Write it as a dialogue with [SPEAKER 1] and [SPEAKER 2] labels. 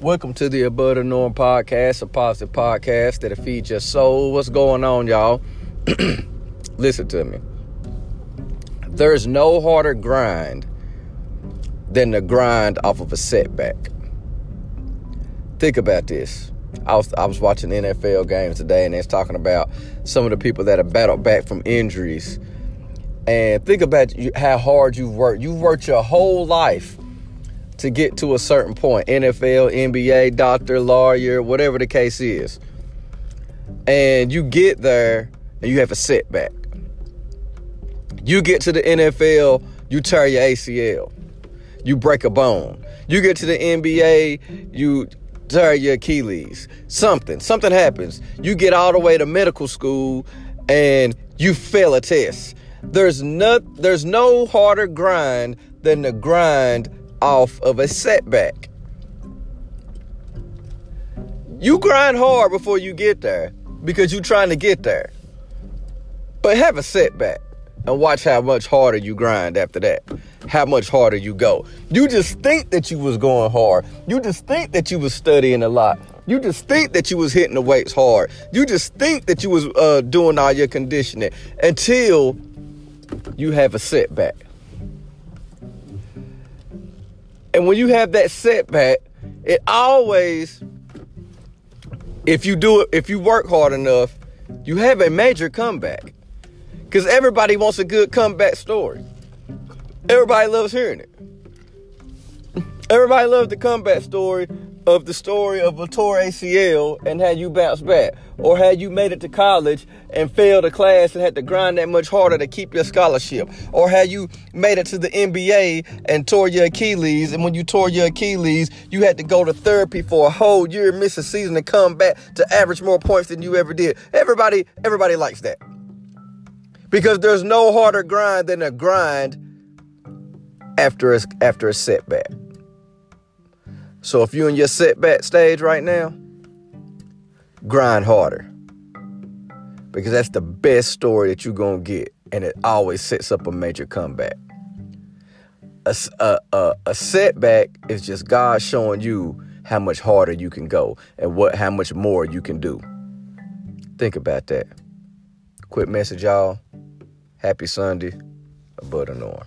[SPEAKER 1] Welcome to the Above the Norm podcast, a positive podcast that'll feed your soul. What's going on, y'all? Listen to me. There's no harder grind than the grind off of a setback. Think about this. I was I was watching NFL games today, and it's talking about some of the people that have battled back from injuries. And think about how hard you've worked. You've worked your whole life to get to a certain point NFL, NBA, doctor, lawyer, whatever the case is. And you get there and you have a setback. You get to the NFL, you tear your ACL, you break a bone. You get to the NBA, you tear your Achilles. Something, something happens. You get all the way to medical school and you fail a test. There's no, there's no harder grind than the grind off of a setback. You grind hard before you get there because you're trying to get there. But have a setback and watch how much harder you grind after that. How much harder you go. You just think that you was going hard. You just think that you was studying a lot. You just think that you was hitting the weights hard. You just think that you was uh, doing all your conditioning until you have a setback. And when you have that setback, it always, if you do it, if you work hard enough, you have a major comeback. Because everybody wants a good comeback story. Everybody loves hearing it. Everybody loves the comeback story of the story of a tore ACL and how you bounced back, or how you made it to college and failed a class and had to grind that much harder to keep your scholarship, or how you made it to the NBA and tore your Achilles, and when you tore your Achilles, you had to go to therapy for a whole year, miss a season, and come back to average more points than you ever did. Everybody, everybody likes that because there's no harder grind than a grind after a, after a setback. So if you're in your setback stage right now, grind harder. Because that's the best story that you're going to get. And it always sets up a major comeback. A, a, a, a setback is just God showing you how much harder you can go and what how much more you can do. Think about that. Quick message, y'all. Happy Sunday. Above the norm.